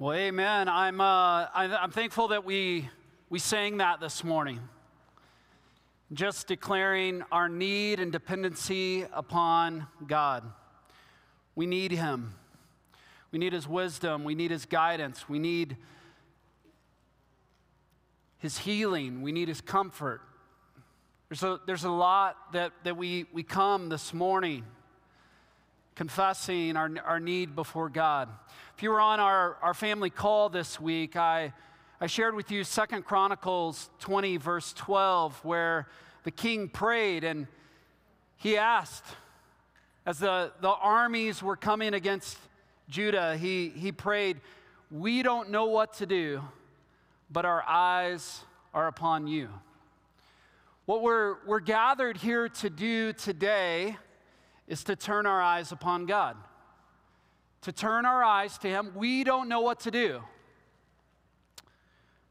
Well, amen. I'm, uh, I'm thankful that we, we sang that this morning. Just declaring our need and dependency upon God. We need Him. We need His wisdom. We need His guidance. We need His healing. We need His comfort. There's a, there's a lot that, that we, we come this morning confessing our, our need before God. If you were on our, our family call this week, I, I shared with you Second Chronicles 20, verse 12, where the king prayed and he asked, as the, the armies were coming against Judah, he, he prayed, We don't know what to do, but our eyes are upon you. What we're, we're gathered here to do today is to turn our eyes upon God, to turn our eyes to Him. We don't know what to do,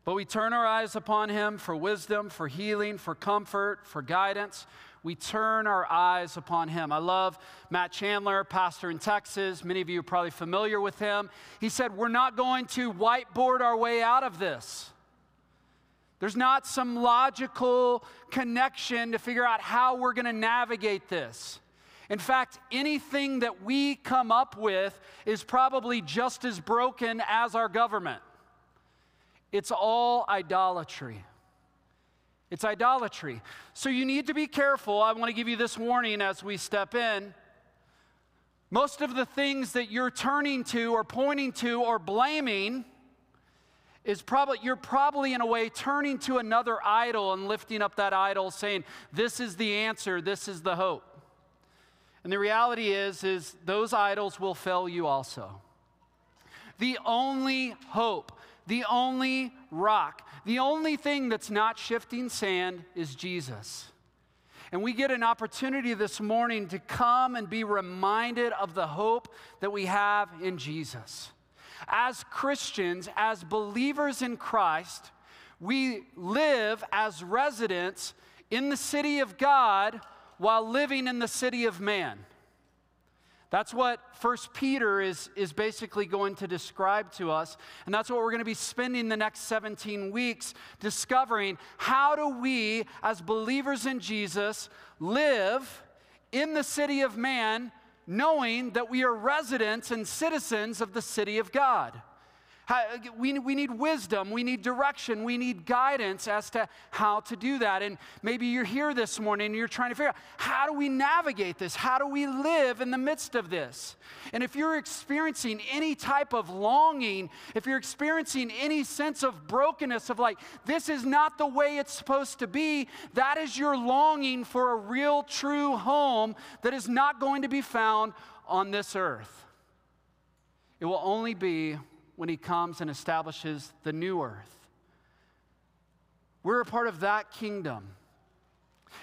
but we turn our eyes upon Him for wisdom, for healing, for comfort, for guidance. We turn our eyes upon Him. I love Matt Chandler, pastor in Texas. Many of you are probably familiar with him. He said, We're not going to whiteboard our way out of this. There's not some logical connection to figure out how we're going to navigate this. In fact, anything that we come up with is probably just as broken as our government. It's all idolatry. It's idolatry. So you need to be careful. I want to give you this warning as we step in. Most of the things that you're turning to or pointing to or blaming is probably you're probably in a way turning to another idol and lifting up that idol saying this is the answer, this is the hope. And the reality is is those idols will fail you also. The only hope, the only rock, the only thing that's not shifting sand is Jesus. And we get an opportunity this morning to come and be reminded of the hope that we have in Jesus. As Christians, as believers in Christ, we live as residents in the city of God while living in the city of man. That's what First Peter is, is basically going to describe to us. And that's what we're going to be spending the next 17 weeks discovering. How do we, as believers in Jesus, live in the city of man, knowing that we are residents and citizens of the city of God? We, we need wisdom, we need direction, we need guidance as to how to do that. And maybe you're here this morning and you're trying to figure out how do we navigate this? How do we live in the midst of this? And if you're experiencing any type of longing, if you're experiencing any sense of brokenness, of like, this is not the way it's supposed to be, that is your longing for a real, true home that is not going to be found on this earth. It will only be when he comes and establishes the new earth. We're a part of that kingdom.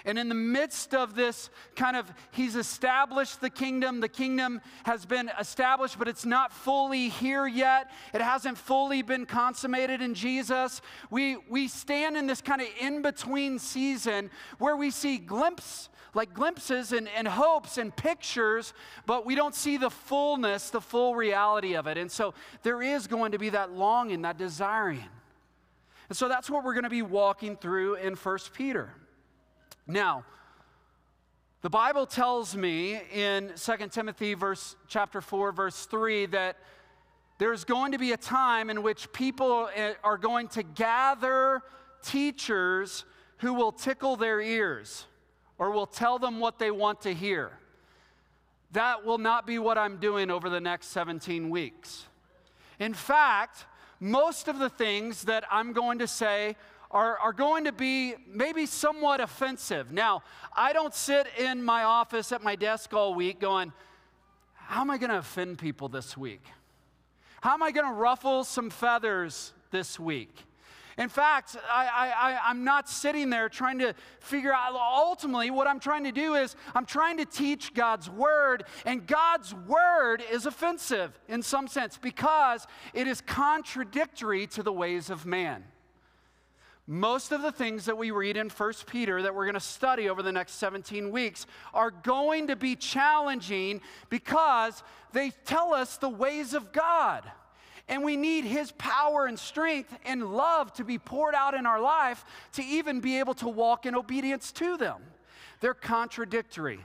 And in the midst of this kind of, he's established the kingdom. The kingdom has been established, but it's not fully here yet. It hasn't fully been consummated in Jesus. We, we stand in this kind of in between season where we see glimpse like glimpses and, and hopes and pictures, but we don't see the fullness, the full reality of it. And so there is going to be that longing, that desiring. And so that's what we're going to be walking through in First Peter. Now, the Bible tells me in 2 Timothy verse chapter 4 verse 3 that there's going to be a time in which people eh, are going to gather teachers who will tickle their ears or will tell them what they want to hear. That will not be what I'm doing over the next 17 weeks. In fact, most of the things that I'm going to say are, are going to be maybe somewhat offensive. Now, I don't sit in my office at my desk all week going, How am I going to offend people this week? How am I going to ruffle some feathers this week? In fact, I, I, am not sitting there trying to figure out, ultimately, what I'm trying to do is I'm trying to teach God's word, and God's word is offensive in some sense because it is contradictory to the ways of man. Most of the things that we read in 1 Peter that we're going to study over the next 17 weeks are going to be challenging because they tell us the ways of God. And we need His power and strength and love to be poured out in our life to even be able to walk in obedience to them. They're contradictory.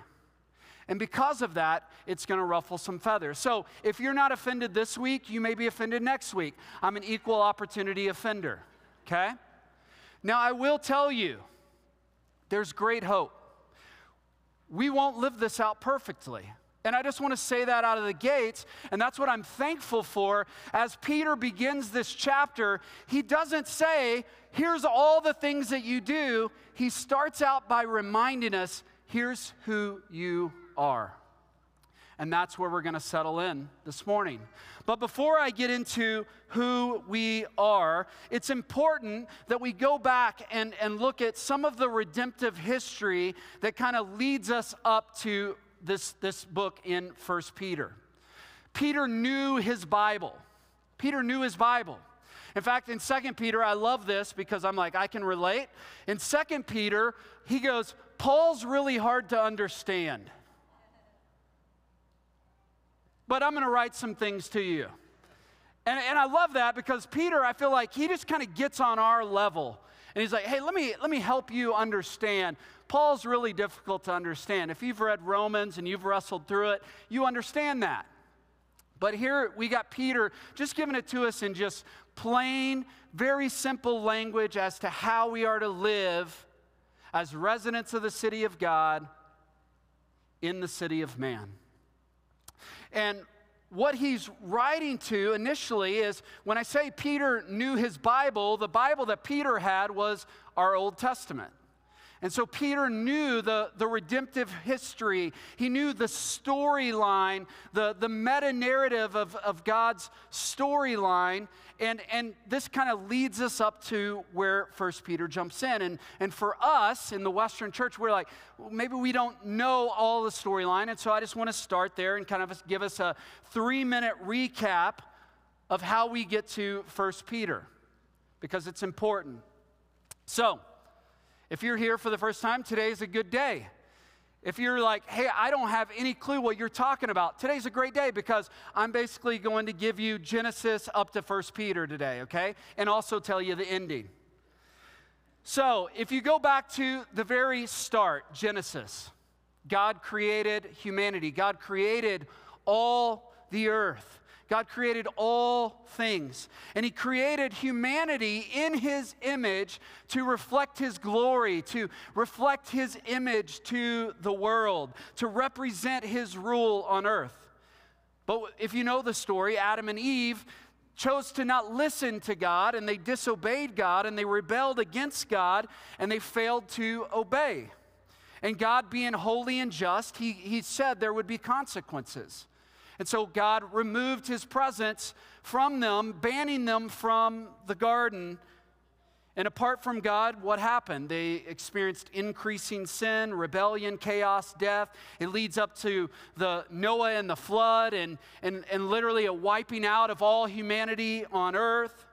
And because of that, it's going to ruffle some feathers. So if you're not offended this week, you may be offended next week. I'm an equal opportunity offender, okay? Now, I will tell you, there's great hope. We won't live this out perfectly. And I just want to say that out of the gates. And that's what I'm thankful for. As Peter begins this chapter, he doesn't say, here's all the things that you do. He starts out by reminding us, here's who you are. And that's where we're going to settle in this morning. But before I get into who we are, it's important that we go back and, and look at some of the redemptive history that kind of leads us up to this, this book in First Peter. Peter knew his Bible. Peter knew his Bible. In fact, in Second Peter, I love this because I'm like, I can relate. In Second Peter, he goes, Paul's really hard to understand. But I'm going to write some things to you. And, and I love that because Peter, I feel like he just kind of gets on our level. And he's like, hey, let me, let me help you understand. Paul's really difficult to understand. If you've read Romans and you've wrestled through it, you understand that. But here we got Peter just giving it to us in just plain, very simple language as to how we are to live as residents of the city of God in the city of man. And what he's writing to initially is when I say Peter knew his Bible, the Bible that Peter had was our Old Testament. And so Peter knew the, the redemptive history. He knew the storyline, the, the meta narrative of, of God's storyline. And, and this kind of leads us up to where First Peter jumps in. And, and for us in the Western church, we're like, well, maybe we don't know all the storyline. And so I just want to start there and kind of give us a three minute recap of how we get to First Peter because it's important. So, if you're here for the first time, today is a good day. If you're like, hey, I don't have any clue what you're talking about, today's a great day because I'm basically going to give you Genesis up to 1 Peter today, okay? And also tell you the ending. So, if you go back to the very start, Genesis, God created humanity, God created all the earth. God created all things, and He created humanity in His image to reflect His glory, to reflect His image to the world, to represent His rule on earth. But if you know the story, Adam and Eve chose to not listen to God, and they disobeyed God, and they rebelled against God, and they failed to obey. And God, being holy and just, He, he said there would be consequences. And so God removed his presence from them, banning them from the garden. And apart from God, what happened? They experienced increasing sin, rebellion, chaos, death. It leads up to the Noah and the flood and, and, and literally a wiping out of all humanity on earth.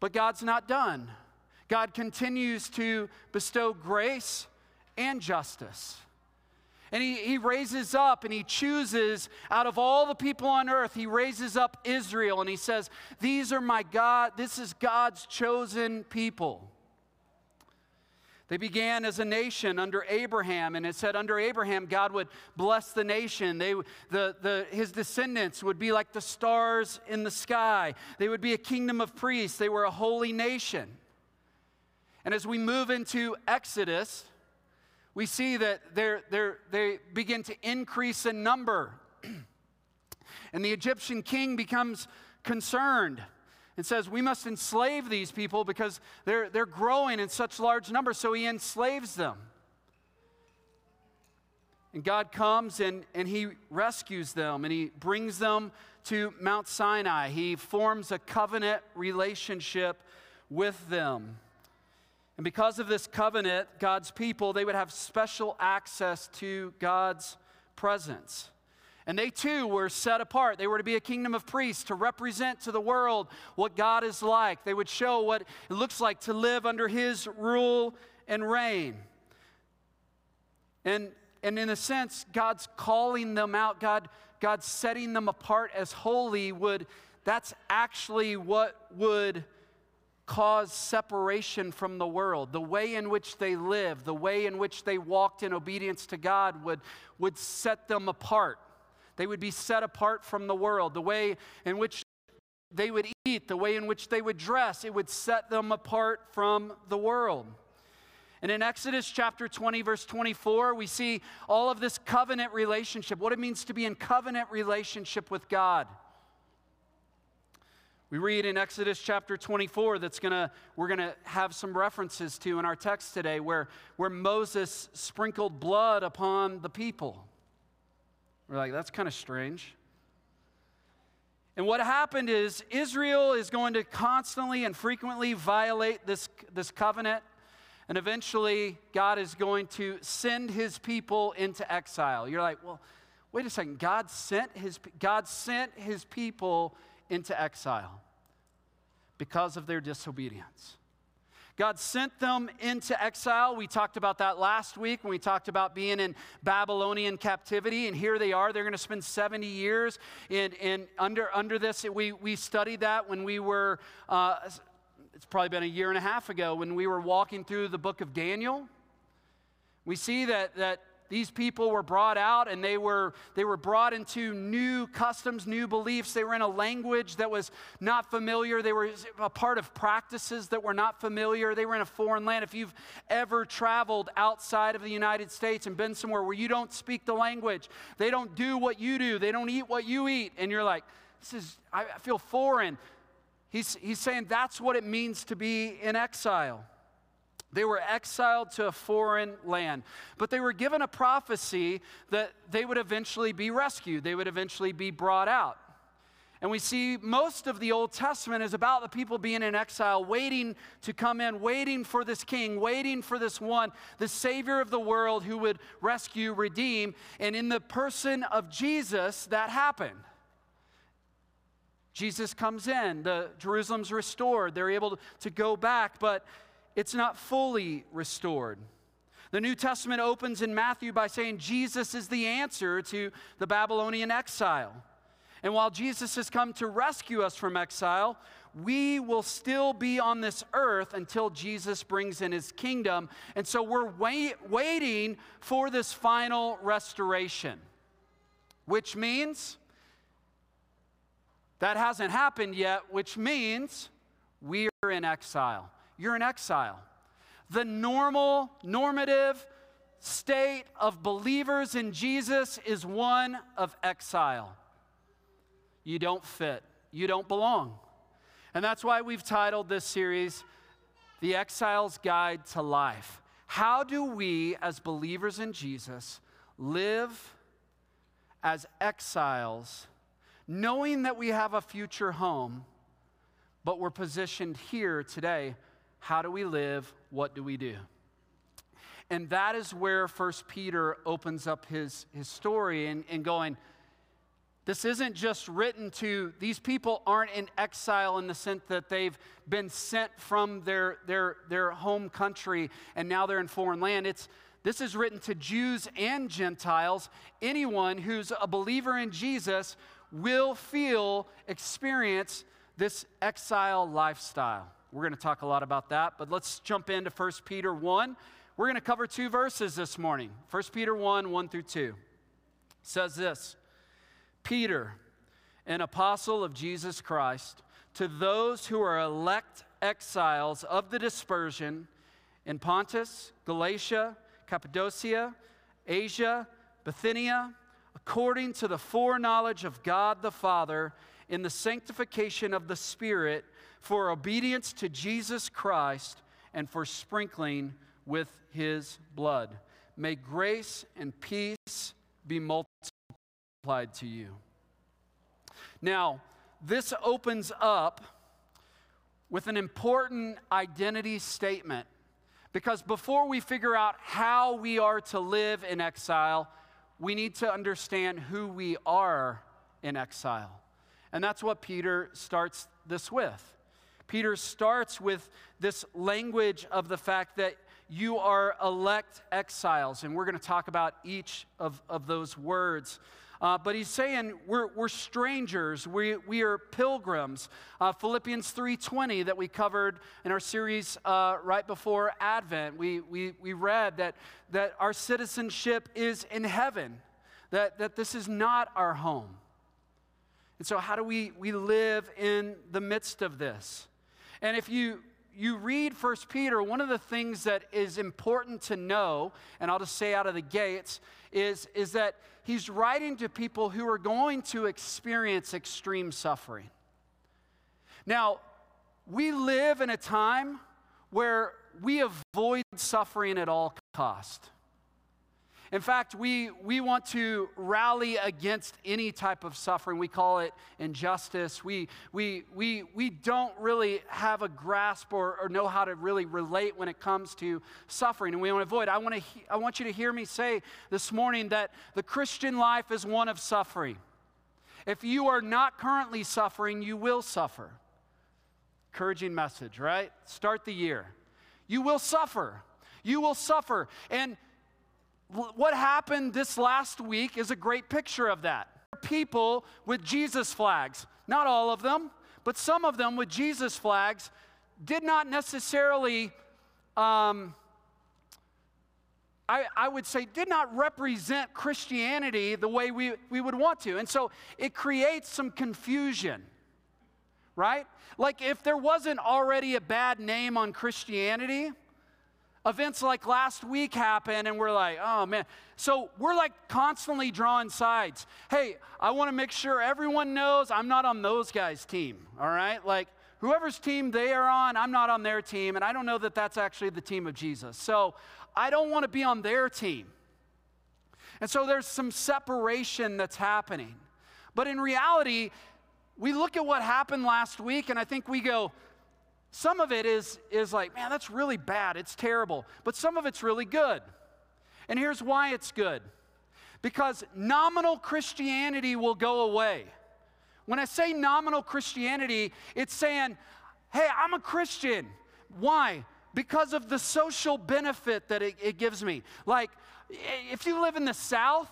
But God's not done. God continues to bestow grace and justice. And he, he raises up and he chooses out of all the people on earth, he raises up Israel and he says, These are my God, this is God's chosen people. They began as a nation under Abraham, and it said under Abraham, God would bless the nation. They, the, the, his descendants would be like the stars in the sky. They would be a kingdom of priests. They were a holy nation. And as we move into Exodus, we see that they're, they're, they begin to increase in number. and the Egyptian king becomes concerned and says, We must enslave these people because they're, they're growing in such large numbers. So he enslaves them. And God comes and, and he rescues them and he brings them to Mount Sinai. He forms a covenant relationship with them. And because of this covenant, God's people, they would have special access to God's presence. And they too were set apart. They were to be a kingdom of priests to represent to the world what God is like. They would show what it looks like to live under His rule and reign. And, and in a sense, God's calling them out. God God setting them apart as holy would, that's actually what would cause separation from the world. The way in which they lived, the way in which they walked in obedience to God would, would set them apart. They would be set apart from the world. The way in which they would eat, the way in which they would dress, it would set them apart from the world. And in Exodus chapter 20, verse 24, we see all of this covenant relationship, what it means to be in covenant relationship with God. We read in Exodus chapter 24 that's gonna we're gonna have some references to in our text today where, where Moses sprinkled blood upon the people. We're like, that's kind of strange. And what happened is Israel is going to constantly and frequently violate this, this covenant. And eventually, God is going to send his people into exile. You're like, well, wait a second. God sent his, God sent his people into exile because of their disobedience. God sent them into exile. We talked about that last week when we talked about being in Babylonian captivity. And here they are. They're going to spend 70 years in, in under, under this. We, we studied that when we were, uh, it's probably been a year and a half ago, when we were walking through the book of Daniel. We see that, that these people were brought out and they were, they were brought into new customs, new beliefs. They were in a language that was not familiar. They were a part of practices that were not familiar. They were in a foreign land. If you've ever traveled outside of the United States and been somewhere where you don't speak the language, they don't do what you do, they don't eat what you eat, and you're like, this is, I feel foreign. He's, he's saying that's what it means to be in exile. They were exiled to a foreign land, but they were given a prophecy that they would eventually be rescued, they would eventually be brought out. And we see most of the Old Testament is about the people being in exile, waiting to come in, waiting for this king, waiting for this one, the Savior of the world who would rescue, redeem. And in the person of Jesus, that happened. Jesus comes in, the Jerusalem's restored, they're able to go back, but it's not fully restored. The New Testament opens in Matthew by saying Jesus is the answer to the Babylonian exile. And while Jesus has come to rescue us from exile, we will still be on this earth until Jesus brings in his kingdom. And so we're wait, waiting for this final restoration, which means that hasn't happened yet, which means we're in exile you're in exile. The normal, normative state of believers in Jesus is one of exile. You don't fit, you don't belong. And that's why we've titled this series, The Exile's Guide to Life. How do we, as believers in Jesus, live as exiles, knowing that we have a future home, but we're positioned here today how do we live? What do we do? And that is where First Peter opens up his, his story and, and going, this isn't just written to, these people aren't in exile in the sense that they've been sent from their, their, their home country and now they're in foreign land. It's, this is written to Jews and Gentiles. Anyone who's a believer in Jesus will feel, experience this exile lifestyle. We're going to talk a lot about that, but let's jump into 1 Peter 1. We're going to cover two verses this morning 1 Peter 1 1 through 2. It says this Peter, an apostle of Jesus Christ, to those who are elect exiles of the dispersion in Pontus, Galatia, Cappadocia, Asia, Bithynia, according to the foreknowledge of God the Father, in the sanctification of the Spirit for obedience to Jesus Christ and for sprinkling with his blood. May grace and peace be multiplied to you. Now, this opens up with an important identity statement because before we figure out how we are to live in exile, we need to understand who we are in exile. And that's what Peter starts this with. Peter starts with this language of the fact that you are elect exiles, and we're going to talk about each of, of those words. Uh, but he's saying we're, we're strangers, we, we are pilgrims. Uh, Philippians 3.20 that we covered in our series uh, right before Advent, we, we, we read that, that our citizenship is in heaven, that, that this is not our home. And so how do we, we live in the midst of this? And if you you read First Peter, one of the things that is important to know, and I'll just say out of the gates, is, is that he's writing to people who are going to experience extreme suffering. Now, we live in a time where we avoid suffering at all cost. In fact, we, we want to rally against any type of suffering. We call it injustice. We, we, we, we don't really have a grasp or, or know how to really relate when it comes to suffering, and we want to avoid. I want, to, I want you to hear me say this morning that the Christian life is one of suffering. If you are not currently suffering, you will suffer. Encouraging message, right? Start the year. You will suffer. You will suffer. And what happened this last week is a great picture of that. People with Jesus flags, not all of them, but some of them with Jesus flags did not necessarily, um, I, I, would say, did not represent Christianity the way we, we would want to. And so it creates some confusion, right? Like if there wasn't already a bad name on Christianity, events like last week happen and we're like, oh man. So we're like constantly drawing sides. Hey, I want to make sure everyone knows I'm not on those guys' team, all right? Like whoever's team they are on, I'm not on their team, and I don't know that that's actually the team of Jesus. So I don't want to be on their team. And so there's some separation that's happening. But in reality, we look at what happened last week and I think we go, some of it is, is like, man, that's really bad. It's terrible. But some of it's really good. And here's why it's good because nominal Christianity will go away. When I say nominal Christianity, it's saying, hey, I'm a Christian. Why? Because of the social benefit that it, it gives me. Like, if you live in the South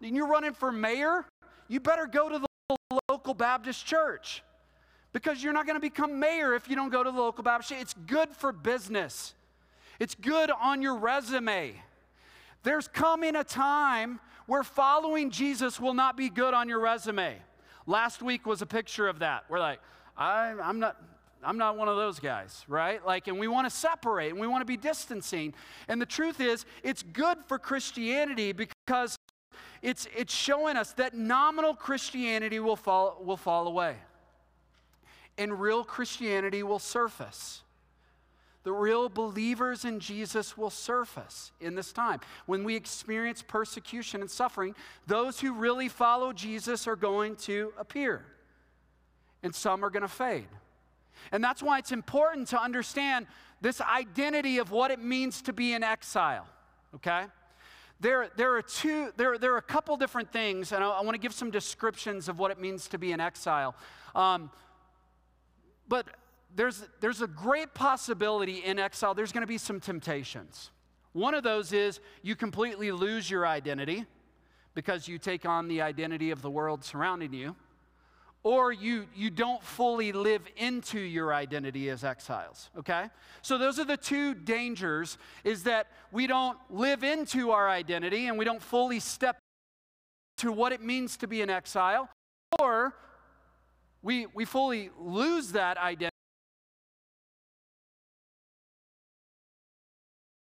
and you're running for mayor, you better go to the local Baptist church because you're not going to become mayor if you don't go to the local Baptist. It's good for business, it's good on your resume. There's coming a time where following Jesus will not be good on your resume. Last week was a picture of that. We're like, I, I'm not. I'm not one of those guys, right? Like, and we want to separate and we want to be distancing. And the truth is, it's good for Christianity because it's, it's showing us that nominal Christianity will fall, will fall away and real Christianity will surface. The real believers in Jesus will surface in this time. When we experience persecution and suffering, those who really follow Jesus are going to appear, and some are going to fade. And that's why it's important to understand this identity of what it means to be in exile, okay? There, there, are two, there, there are a couple different things, and I, I want to give some descriptions of what it means to be in exile. Um, but there's, there's a great possibility in exile, there's going to be some temptations. One of those is you completely lose your identity because you take on the identity of the world surrounding you, or you, you don't fully live into your identity as exiles, okay? So those are the two dangers is that we don't live into our identity and we don't fully step to what it means to be an exile, or we, we fully lose that identity.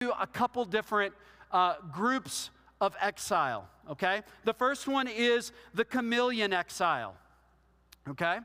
To a couple different uh, groups of exile, okay? The first one is the chameleon exile, okay?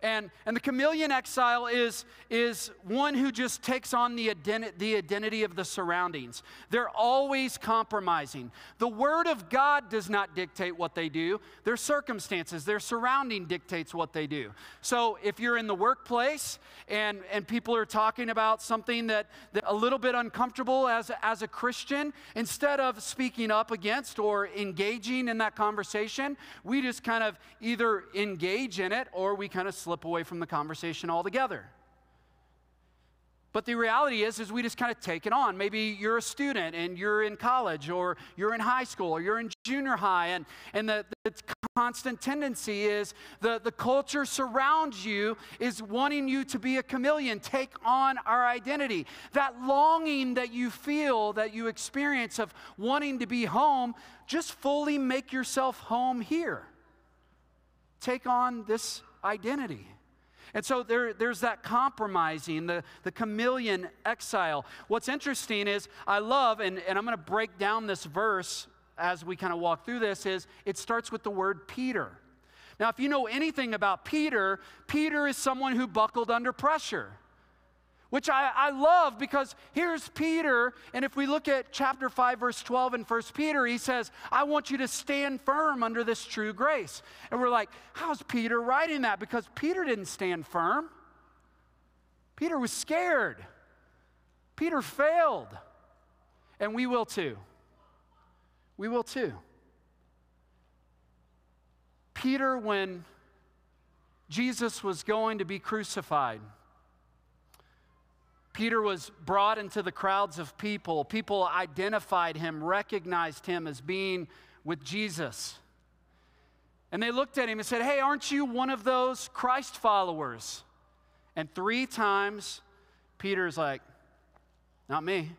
And, and the chameleon exile is, is one who just takes on the, identi- the identity of the surroundings. They're always compromising. The Word of God does not dictate what they do, their circumstances, their surrounding dictates what they do. So if you're in the workplace and, and people are talking about something that, that a little bit uncomfortable as, as a Christian, instead of speaking up against or engaging in that conversation, we just kind of either engage in it or we kind of slip away from the conversation altogether. But the reality is, is we just kind of take it on. Maybe you're a student and you're in college or you're in high school or you're in junior high, and, and the, the constant tendency is the, the culture surrounds you is wanting you to be a chameleon, take on our identity. That longing that you feel, that you experience of wanting to be home, just fully make yourself home here. Take on this identity. And so there, there's that compromising, the, the chameleon exile. What's interesting is I love, and, and I'm going to break down this verse as we kind of walk through this, is it starts with the word Peter. Now, if you know anything about Peter, Peter is someone who buckled under pressure which I, I, love because here's Peter. And if we look at chapter 5, verse 12 in 1 Peter, he says, I want you to stand firm under this true grace. And we're like, how's Peter writing that? Because Peter didn't stand firm. Peter was scared. Peter failed. And we will too. We will too. Peter, when Jesus was going to be crucified, Peter was brought into the crowds of people. People identified him, recognized him as being with Jesus. And they looked at him and said, Hey, aren't you one of those Christ followers? And three times, Peter's like, Not me.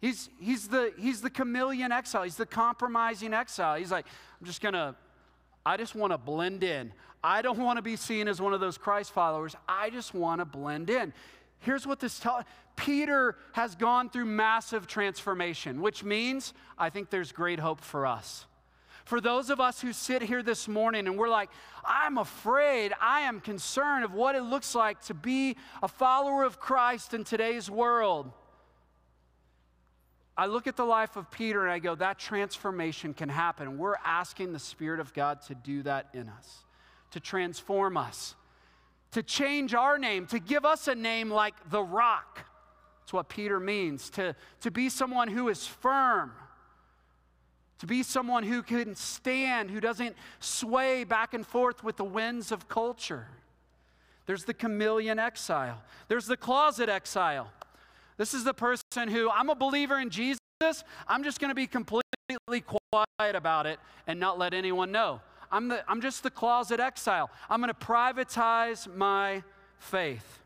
He's, he's, the, he's the chameleon exile. He's the compromising exile. He's like, I'm just going to, I just want to blend in. I don't want to be seen as one of those Christ followers. I just want to blend in. Here's what this tells Peter has gone through massive transformation, which means I think there's great hope for us. For those of us who sit here this morning and we're like, I'm afraid, I am concerned of what it looks like to be a follower of Christ in today's world. I look at the life of Peter and I go, that transformation can happen. We're asking the Spirit of God to do that in us to transform us, to change our name, to give us a name like the rock. That's what Peter means, to, to be someone who is firm, to be someone who can stand, who doesn't sway back and forth with the winds of culture. There's the chameleon exile, there's the closet exile. This is the person who, I'm a believer in Jesus, I'm just going to be completely quiet about it and not let anyone know. I'm, the, I'm just the closet exile. I'm going to privatize my faith.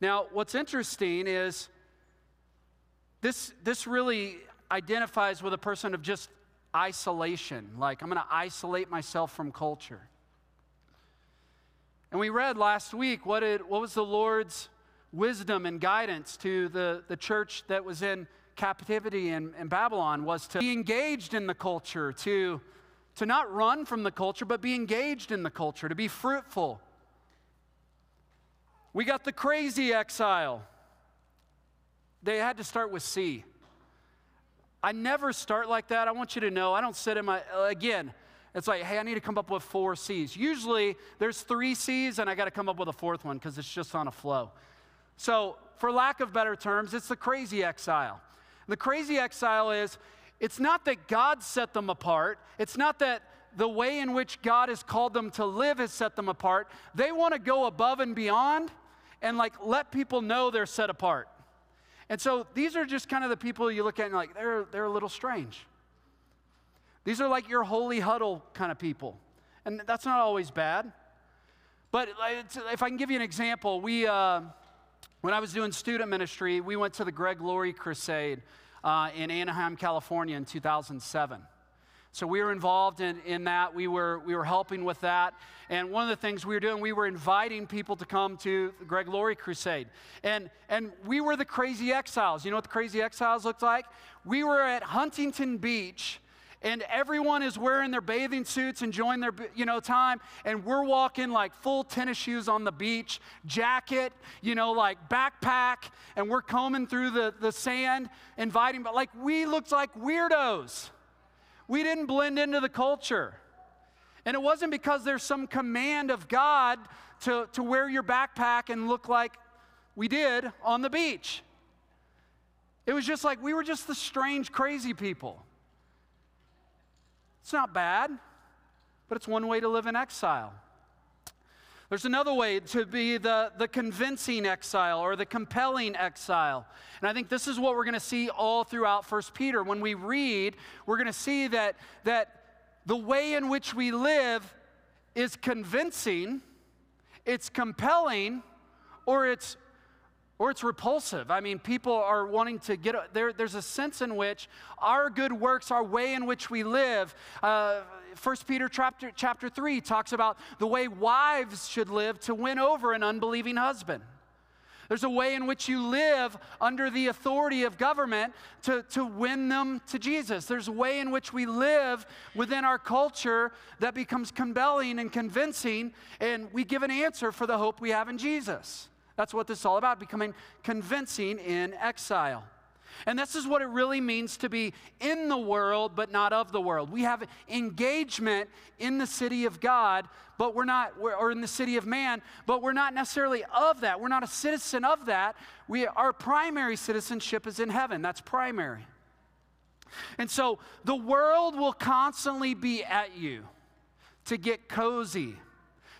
Now, what's interesting is this, this really identifies with a person of just isolation. Like, I'm going to isolate myself from culture. And we read last week what, it, what was the Lord's wisdom and guidance to the, the church that was in captivity in, in Babylon was to be engaged in the culture, to, to not run from the culture, but be engaged in the culture, to be fruitful. We got the crazy exile. They had to start with C. I never start like that. I want you to know I don't sit in my, again, it's like, hey, I need to come up with four C's. Usually there's three C's and I got to come up with a fourth one because it's just on a flow. So, for lack of better terms, it's the crazy exile. The crazy exile is it's not that God set them apart, it's not that the way in which God has called them to live has set them apart. They want to go above and beyond and like let people know they're set apart. And so these are just kind of the people you look at and like, they're, they're a little strange. These are like your holy huddle kind of people. And that's not always bad. But if I can give you an example, we, uh, when I was doing student ministry, we went to the Greg Laurie Crusade uh, in Anaheim, California in 2007. So we were involved in, in that. We were, we were helping with that. And one of the things we were doing, we were inviting people to come to the Greg Laurie Crusade. And, and we were the crazy exiles. You know what the crazy exiles looked like? We were at Huntington Beach and everyone is wearing their bathing suits, enjoying their you know time, and we're walking like full tennis shoes on the beach, jacket, you know, like backpack, and we're combing through the, the sand, inviting, but like we looked like weirdos. We didn't blend into the culture. And it wasn't because there's some command of God to, to wear your backpack and look like we did on the beach. It was just like we were just the strange, crazy people. It's not bad, but it's one way to live in exile. There's another way to be the, the convincing exile or the compelling exile. And I think this is what we're going to see all throughout 1 Peter. When we read, we're going to see that, that the way in which we live is convincing, it's compelling, or it's or it's repulsive. I mean, people are wanting to get there. There's a sense in which our good works, our way in which we live. Uh, 1 Peter chapter, chapter 3 talks about the way wives should live to win over an unbelieving husband. There's a way in which you live under the authority of government to, to win them to Jesus. There's a way in which we live within our culture that becomes compelling and convincing, and we give an answer for the hope we have in Jesus. That's what this is all about, becoming convincing in exile. And this is what it really means to be in the world, but not of the world. We have engagement in the city of God, but we're not, or in the city of man, but we're not necessarily of that. We're not a citizen of that. We, our primary citizenship is in heaven. That's primary. And so the world will constantly be at you to get cozy,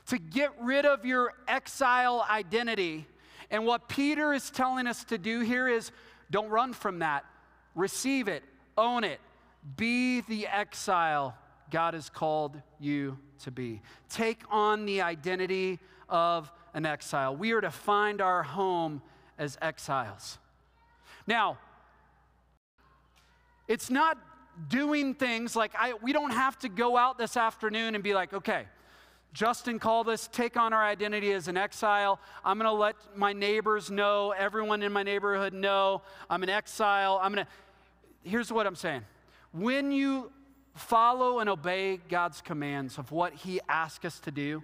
to get rid of your exile identity. And what Peter is telling us to do here is don't run from that. Receive it, own it. Be the exile God has called you to be. Take on the identity of an exile. We are to find our home as exiles. Now, it's not doing things like I, we don't have to go out this afternoon and be like, okay, Justin called us, take on our identity as an exile. I'm going to let my neighbors know, everyone in my neighborhood know I'm an exile. I'm going to. Here's what I'm saying. When you follow and obey God's commands of what He asks us to do,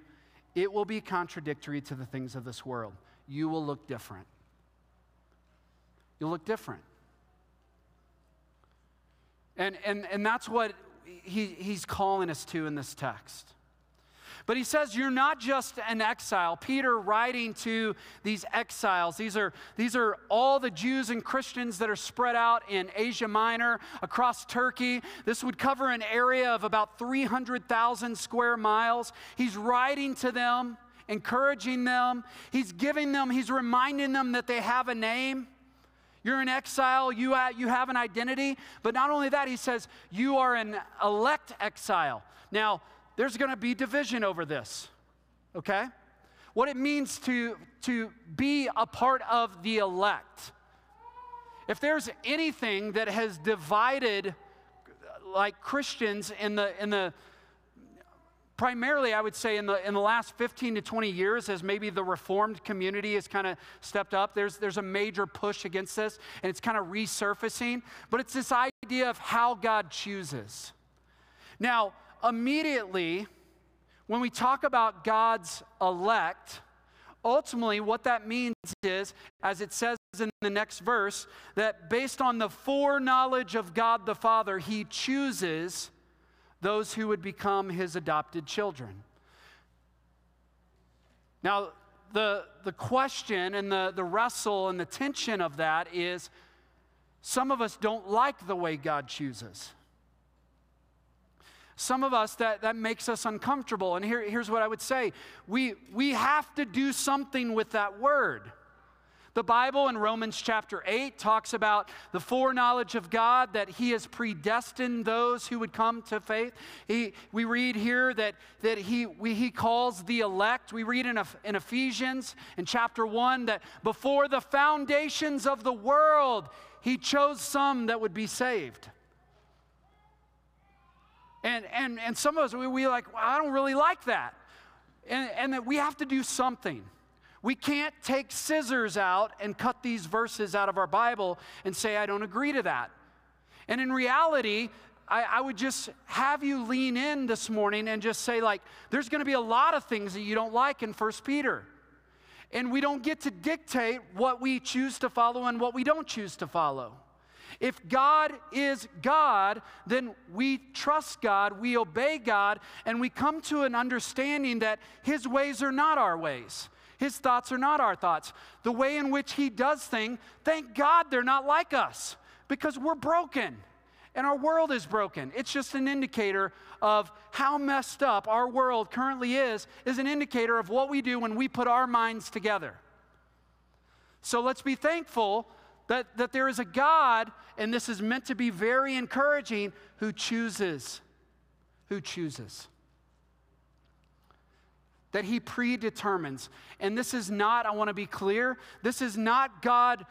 it will be contradictory to the things of this world. You will look different. You'll look different. And, and, and that's what he, He's calling us to in this text. But he says, You're not just an exile. Peter writing to these exiles, these are, these are all the Jews and Christians that are spread out in Asia Minor, across Turkey. This would cover an area of about 300,000 square miles. He's writing to them, encouraging them. He's giving them, he's reminding them that they have a name. You're an exile, you, uh, you have an identity. But not only that, he says, you are an elect exile. Now, there's going to be division over this, okay? What it means to, to be a part of the elect. If there's anything that has divided like Christians in the, in the primarily i would say in the, in the last 15 to 20 years as maybe the reformed community has kind of stepped up there's, there's a major push against this and it's kind of resurfacing but it's this idea of how god chooses now immediately, when we talk about God's elect, ultimately what that means is, as it says in the next verse, that based on the foreknowledge of God the Father, He chooses those who would become His adopted children. Now, the, the question and the, the wrestle and the tension of that is some of us don't like the way God chooses. Some of us, that, that makes us uncomfortable. And here, here's what I would say we, we have to do something with that word. The Bible in Romans chapter 8 talks about the foreknowledge of God, that He has predestined those who would come to faith. He, we read here that, that he, we, he calls the elect. We read in, in Ephesians in chapter 1 that before the foundations of the world, He chose some that would be saved. And, and, and some of us, we, we like, well, I don't really like that. And, and that we have to do something. We can't take scissors out and cut these verses out of our Bible and say, I don't agree to that. And in reality, I, I, would just have you lean in this morning and just say, like, there's going to be a lot of things that you don't like in First Peter. And we don't get to dictate what we choose to follow and what we don't choose to follow. If God is God, then we trust God, we obey God, and we come to an understanding that His ways are not our ways. His thoughts are not our thoughts. The way in which He does things, thank God they're not like us because we're broken and our world is broken. It's just an indicator of how messed up our world currently is, is an indicator of what we do when we put our minds together. So let's be thankful that, that there is a God, and this is meant to be very encouraging, who chooses. Who chooses. That he predetermines. And this is not, I want to be clear, this is not God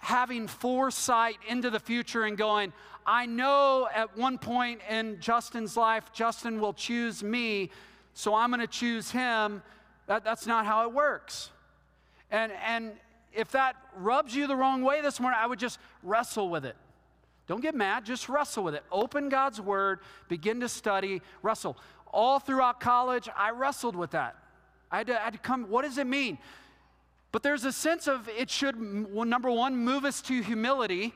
having foresight into the future and going, I know at one point in Justin's life, Justin will choose me, so I'm going to choose him. That, that's not how it works. And, and if that rubs you the wrong way this morning, I would just wrestle with it. Don't get mad, just wrestle with it. Open God's word, begin to study, wrestle. All throughout college, I wrestled with that. I had to, I had to come, what does it mean? But there's a sense of it should, number one, move us to humility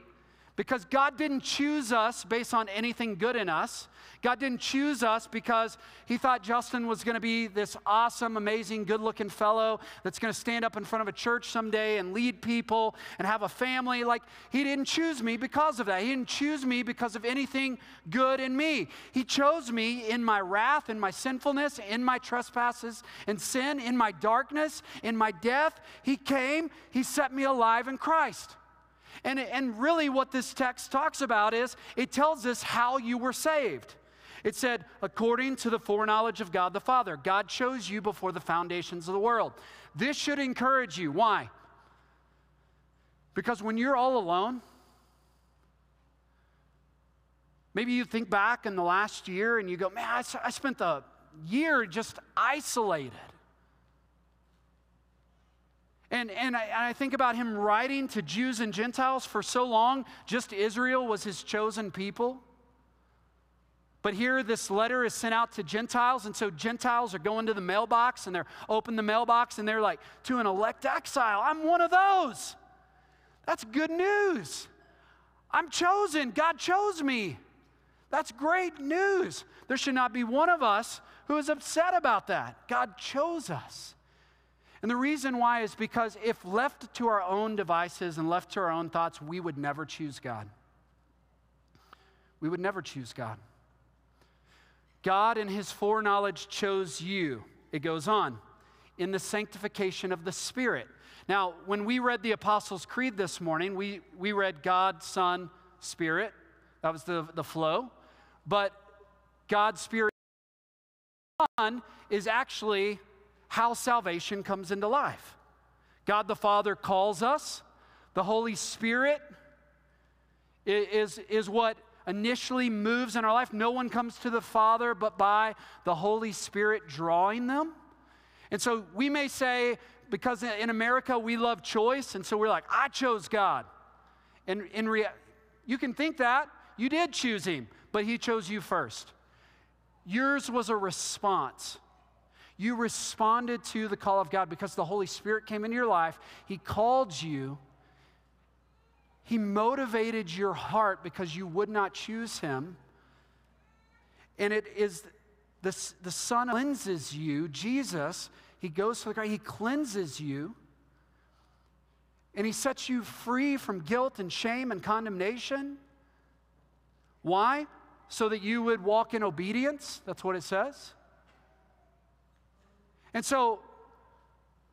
because God didn't choose us based on anything good in us. God didn't choose us because He thought Justin was going to be this awesome, amazing, good looking fellow that's going to stand up in front of a church someday and lead people and have a family. Like, He didn't choose me because of that. He didn't choose me because of anything good in me. He chose me in my wrath, in my sinfulness, in my trespasses and sin, in my darkness, in my death. He came, He set me alive in Christ. And, and really, what this text talks about is it tells us how you were saved. It said, according to the foreknowledge of God the Father, God chose you before the foundations of the world. This should encourage you. Why? Because when you're all alone, maybe you think back in the last year and you go, man, I, I spent the year just isolated. And, and, I, I think about him writing to Jews and Gentiles for so long, just Israel was his chosen people. But here, this letter is sent out to Gentiles, and so Gentiles are going to the mailbox and they're open the mailbox and they're like, to an elect exile, I'm one of those. That's good news. I'm chosen. God chose me. That's great news. There should not be one of us who is upset about that. God chose us. And the reason why is because if left to our own devices and left to our own thoughts, we would never choose God. We would never choose God. God, in His foreknowledge, chose you. It goes on in the sanctification of the Spirit. Now, when we read the Apostles' Creed this morning, we, we read God, Son, Spirit. That was the, the flow. But God, Spirit, Son is actually how salvation comes into life. God the Father calls us, the Holy Spirit is, is what initially moves in our life. No one comes to the Father but by the Holy Spirit drawing them. And so we may say, because in America we love choice, and so we're like, I chose God. And in rea- you can think that. You did choose Him, but He chose you first. Yours was a response. You responded to the call of God because the Holy Spirit came into your life. He called you. He motivated your heart because you would not choose Him. And it is the, the Son cleanses you, Jesus. He goes to the cross, He cleanses you. And He sets you free from guilt and shame and condemnation. Why? So that you would walk in obedience. That's what it says. And so,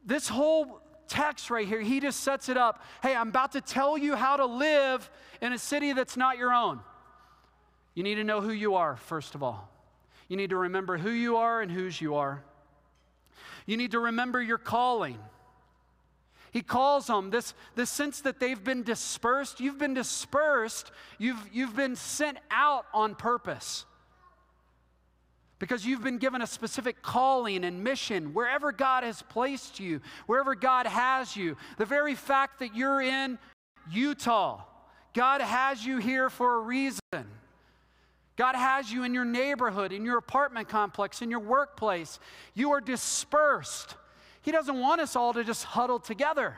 this whole text right here, he just sets it up. Hey, I'm about to tell you how to live in a city that's not your own. You need to know who you are, first of all. You need to remember who you are and whose you are. You need to remember your calling. He calls them this, this sense that they've been dispersed. You've been dispersed, you've, you've been sent out on purpose because you've been given a specific calling and mission wherever God has placed you, wherever God has you. The very fact that you're in Utah, God has you here for a reason. God has you in your neighborhood, in your apartment complex, in your workplace. You are dispersed. He doesn't want us all to just huddle together.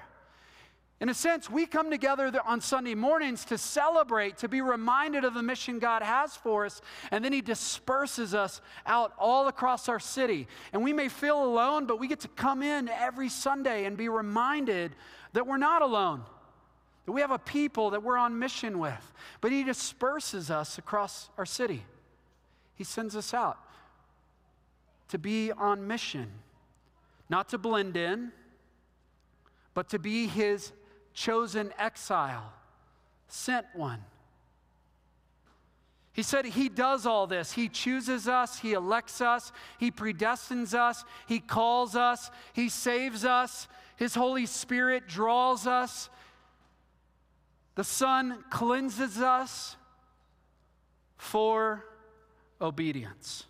In a sense, we come together on Sunday mornings to celebrate, to be reminded of the mission God has for us, and then He disperses us out all across our city. And we may feel alone, but we get to come in every Sunday and be reminded that we're not alone, that we have a people that we're on mission with, but He disperses us across our city. He sends us out to be on mission, not to blend in, but to be His chosen exile, sent one. He said he does all this. He chooses us, he elects us, he predestines us, he calls us, he saves us, his Holy Spirit draws us, the Son cleanses us for obedience.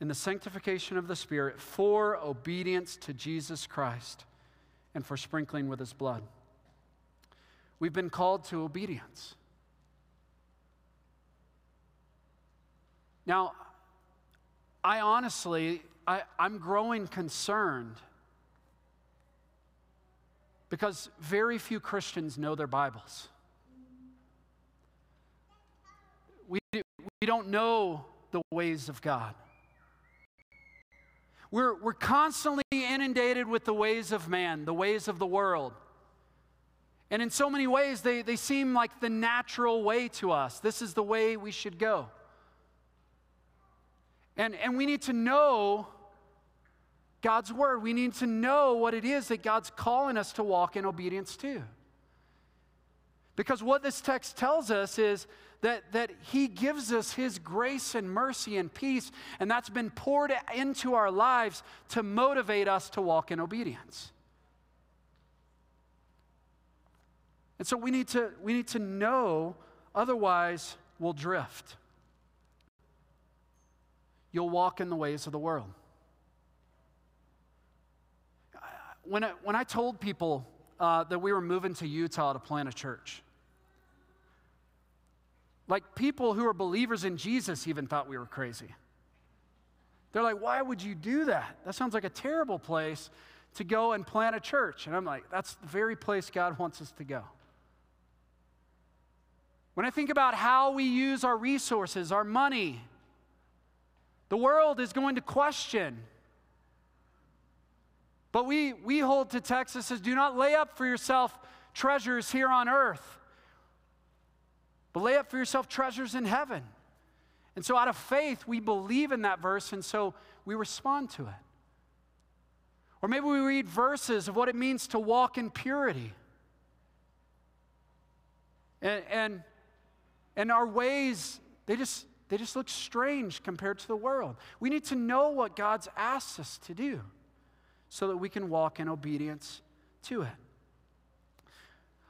In the sanctification of the Spirit, for obedience to Jesus Christ and for sprinkling with his blood. We've been called to obedience. Now, I honestly, I, I'm growing concerned because very few Christians know their Bibles. We, we don't know the ways of God. We're, we're constantly inundated with the ways of man, the ways of the world. And in so many ways, they, they seem like the natural way to us. This is the way we should go. And, and we need to know God's word. We need to know what it is that God's calling us to walk in obedience to. Because what this text tells us is that, that He gives us His grace and mercy and peace, and that's been poured into our lives to motivate us to walk in obedience. And so we need to, we need to know, otherwise, we'll drift. You'll walk in the ways of the world. when I, when I told people uh, that we were moving to Utah to plant a church, like people who are believers in Jesus even thought we were crazy. They're like, why would you do that? That sounds like a terrible place to go and plant a church. And I'm like, that's the very place God wants us to go. When I think about how we use our resources, our money, the world is going to question but we, we hold to Texas says, do not lay up for yourself treasures here on earth, but lay up for yourself treasures in heaven. And so, out of faith, we believe in that verse, and so we respond to it. Or maybe we read verses of what it means to walk in purity. And, and, and our ways, they just, they just look strange compared to the world. We need to know what God's asked us to do so that we can walk in obedience to it.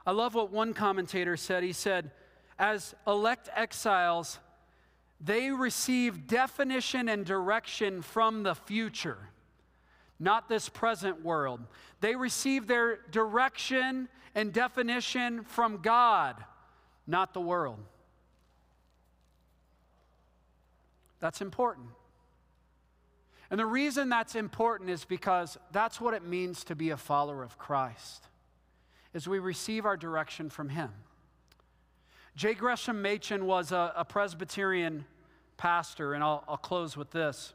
I love what one commentator said. He said, As elect exiles, they receive definition and direction from the future, not this present world. They receive their direction and definition from God, not the world. That's important. And the reason that's important is because that's what it means to be a follower of Christ. Is we receive our direction from him. J. Gresham Machen was a, a Presbyterian pastor, and I'll, I'll close with this.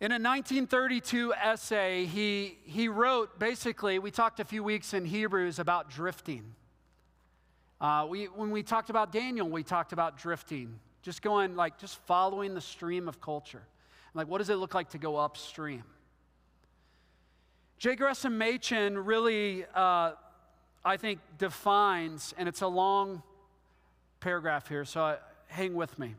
In a 1932 essay, he, he wrote basically, we talked a few weeks in Hebrews about drifting. Uh, we, when we talked about Daniel, we talked about drifting, just going like, just following the stream of culture. Like, what does it look like to go upstream? J. Gresham Machen really, uh, I think, defines, and it's a long paragraph here, so hang with me.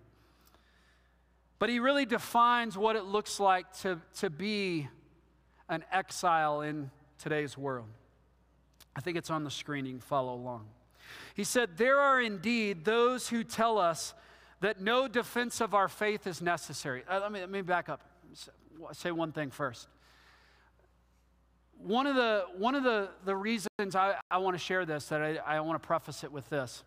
But he really defines what it looks like to, to be an exile in today's world. I think it's on the screen, you can follow along. He said, There are indeed those who tell us that no defense of our faith is necessary. Uh, let, me, let me back up. Say one thing first. One of the, one of the, the reasons I, I want to share this, that I, I want to preface it with this.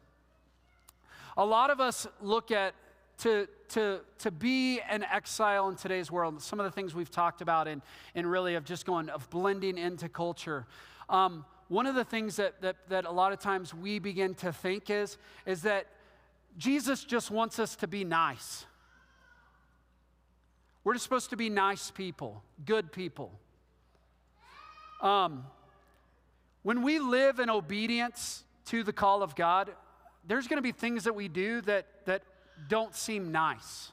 A lot of us look at to, to, to be an exile in today's world, some of the things we've talked about and, and really of just going, of blending into culture. Um, one of the things that, that, that a lot of times we begin to think is, is that Jesus just wants us to be nice. We're just supposed to be nice people, good people. Um, When we live in obedience to the call of God, there's going to be things that we do that, that don't seem nice.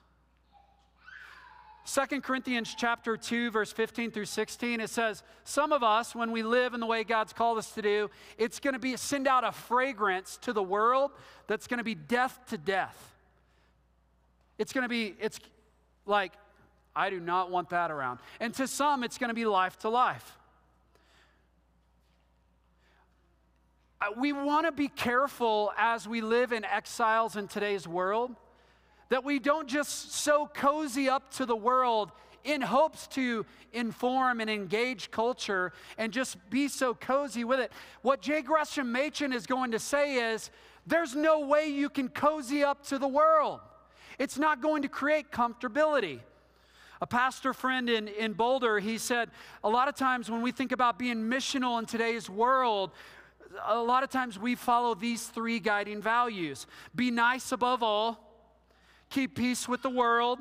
2 Corinthians chapter 2 verse 15 through 16 it says some of us when we live in the way God's called us to do it's going to be send out a fragrance to the world that's going to be death to death. It's going to be it's like I do not want that around. And to some it's going to be life to life. Uh, we want to be careful as we live in exiles in today's world that we don't just so cozy up to the world in hopes to inform and engage culture and just be so cozy with it. What J. Gresham Machen is going to say is there's no way you can cozy up to the world, it's not going to create comfortability. A pastor friend in, in Boulder, he said, a lot of times when we think about being missional in today's world, a lot of times we follow these three guiding values be nice above all, keep peace with the world,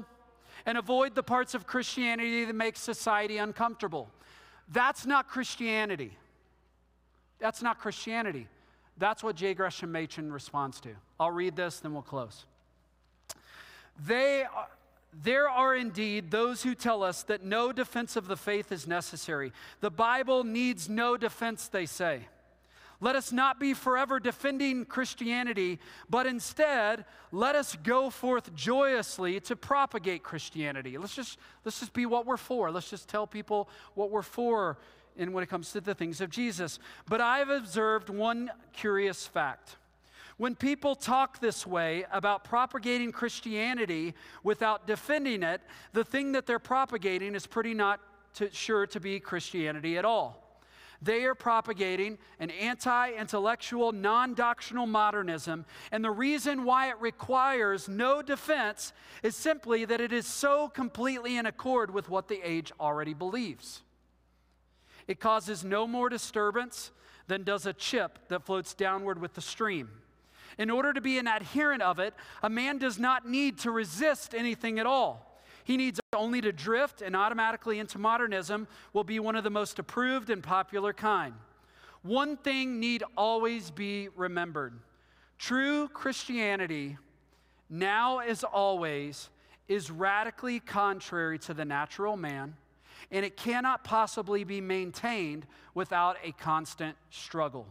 and avoid the parts of Christianity that make society uncomfortable. That's not Christianity. That's not Christianity. That's what J. Gresham Machen responds to. I'll read this, then we'll close. They there are indeed those who tell us that no defense of the faith is necessary. The Bible needs no defense, they say. Let us not be forever defending Christianity, but instead, let us go forth joyously to propagate Christianity. Let's just, let's just be what we're for. Let's just tell people what we're for in when it comes to the things of Jesus. But I've observed one curious fact. When people talk this way about propagating Christianity without defending it, the thing that they're propagating is pretty not to, sure to be Christianity at all. They are propagating an anti intellectual, non doctrinal modernism. And the reason why it requires no defense is simply that it is so completely in accord with what the age already believes. It causes no more disturbance than does a chip that floats downward with the stream. In order to be an adherent of it, a man does not need to resist anything at all. He needs only to drift and automatically into modernism will be one of the most approved and popular kind. One thing need always be remembered true Christianity, now as always, is radically contrary to the natural man, and it cannot possibly be maintained without a constant struggle.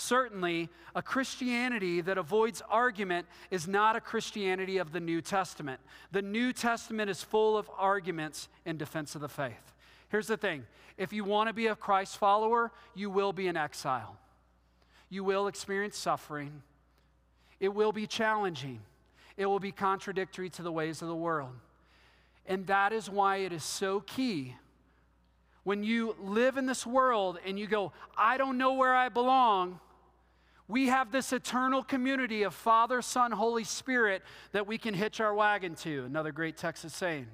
Certainly, a Christianity that avoids argument is not a Christianity of the New Testament. The New Testament is full of arguments in defense of the faith. Here's the thing if you want to be a Christ follower, you will be in exile. You will experience suffering. It will be challenging. It will be contradictory to the ways of the world. And that is why it is so key when you live in this world and you go, I don't know where I belong we have this eternal community of Father, Son, Holy Spirit that we can hitch our wagon to. Another great Texas saying.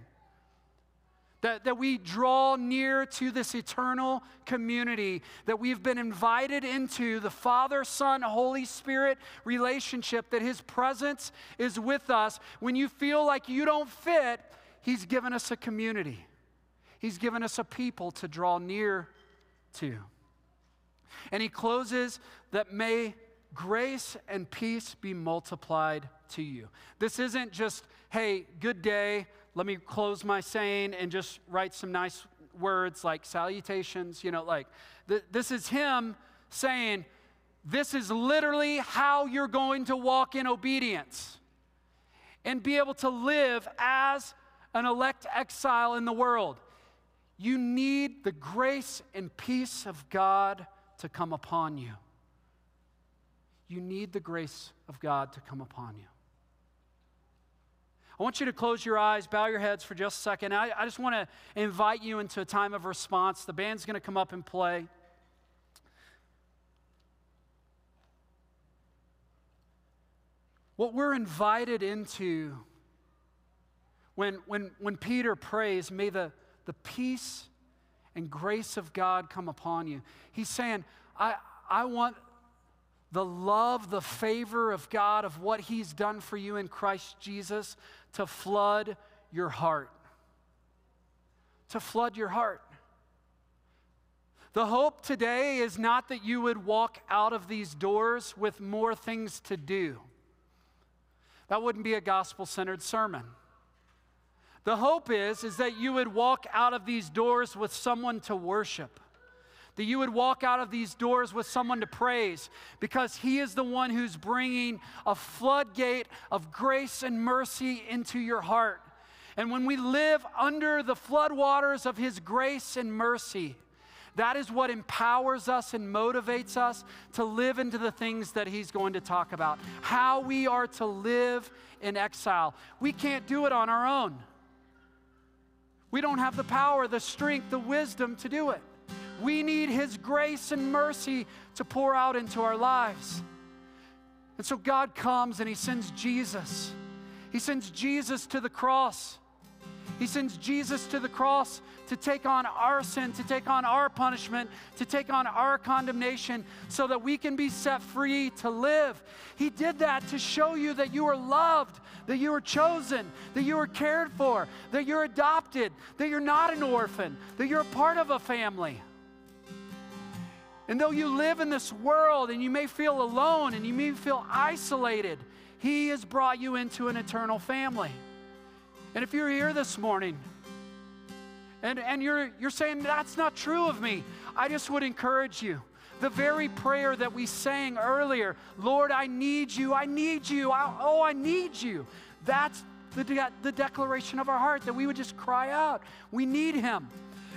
That, that we draw near to this eternal community, that we've been invited into the Father, Son, Holy Spirit relationship, that His presence is with us. When you feel like you don't fit, He's given us a community, He's given us a people to draw near to. And He closes that may grace and peace be multiplied to you. This isn't just, hey, good day, let me close my saying and just write some nice words like salutations, you know, like th- this is him saying, this is literally how you're going to walk in obedience and be able to live as an elect exile in the world. You need the grace and peace of God to come upon you you need the grace of God to come upon you. I want you to close your eyes, bow your heads for just a second. I, I just want to invite you into a time of response. The band's going to come up and play. What we're invited into when, when, when Peter prays, may the, the peace and grace of God come upon you. He's saying, I, I want the love, the favor of God, of what He's done for you in Christ Jesus to flood your heart. To flood your heart. The hope today is not that you would walk out of these doors with more things to do. That wouldn't be a gospel centered sermon. The hope is, is that you would walk out of these doors with someone to worship. That you would walk out of these doors with someone to praise because He is the one who's bringing a floodgate of grace and mercy into your heart. And when we live under the floodwaters of His grace and mercy, that is what empowers us and motivates us to live into the things that he's going to talk about. How we are to live in exile. We can't do it on our own. We don't have the power, the strength, the wisdom to do it. We need his grace and mercy to pour out into our lives. And so God comes and he sends Jesus. He sends Jesus to the cross. He sends Jesus to the cross to take on our sin, to take on our punishment, to take on our condemnation, so that we can be set free to live. He did that to show you that you are loved, that you are chosen, that you are cared for, that you're adopted, that you're not an orphan, that you're a part of a family. And though you live in this world and you may feel alone and you may feel isolated, He has brought you into an eternal family. And if you're here this morning and, and you're, you're saying, that's not true of me, I just would encourage you. The very prayer that we sang earlier, Lord, I need you, I need you, I, oh, I need you. That's the, de- the declaration of our heart that we would just cry out. We need Him.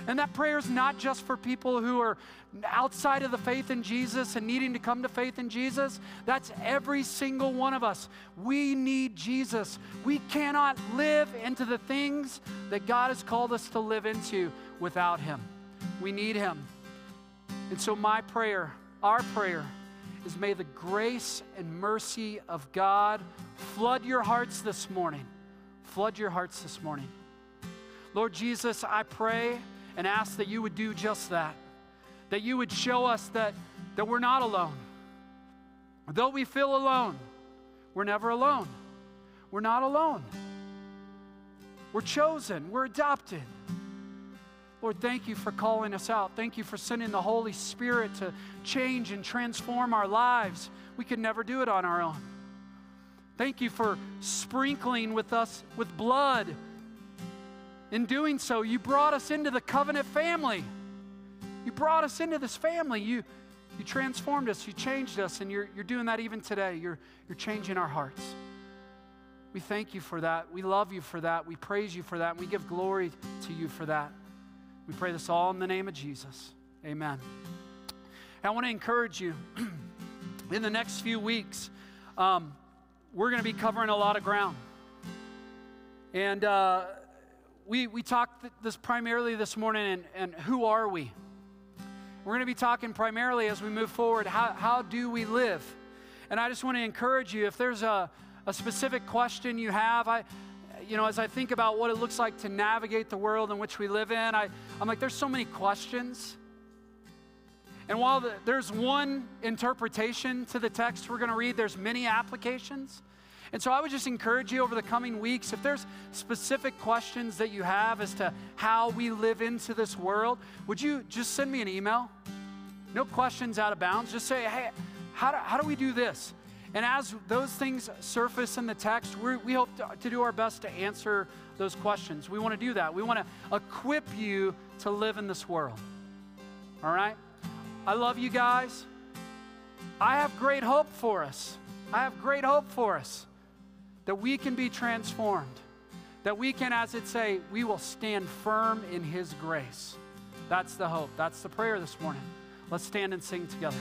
And that prayer is not just for people who are outside of the faith in Jesus and needing to come to faith in Jesus. That's every single one of us. We need Jesus. We cannot live into the things that God has called us to live into without Him. We need Him. And so, my prayer, our prayer, is may the grace and mercy of God flood your hearts this morning. Flood your hearts this morning. Lord Jesus, I pray and ask that you would do just that. That you would show us that, that we're not alone. Though we feel alone, we're never alone. We're not alone. We're chosen, we're adopted. Lord, thank you for calling us out. Thank you for sending the Holy Spirit to change and transform our lives. We could never do it on our own. Thank you for sprinkling with us with blood in doing so, you brought us into the covenant family. You brought us into this family. You, you transformed us, you changed us, and you're, you're doing that even today. You're, you're changing our hearts. We thank you for that. We love you for that. We praise you for that. We give glory to you for that. We pray this all in the name of Jesus. Amen. I want to encourage you in the next few weeks, um, we're going to be covering a lot of ground. And uh, we, we talked this primarily this morning, and, and who are we? We're going to be talking primarily as we move forward, how, how do we live? And I just want to encourage you, if there's a, a specific question you have, I, you know, as I think about what it looks like to navigate the world in which we live in, I, I'm like, there's so many questions. And while the, there's one interpretation to the text we're going to read, there's many applications. And so I would just encourage you over the coming weeks, if there's specific questions that you have as to how we live into this world, would you just send me an email? No questions out of bounds. Just say, hey, how do, how do we do this? And as those things surface in the text, we hope to, to do our best to answer those questions. We want to do that. We want to equip you to live in this world. All right? I love you guys. I have great hope for us. I have great hope for us that we can be transformed, that we can, as it say, we will stand firm in His grace. That's the hope. That's the prayer this morning. Let's stand and sing together.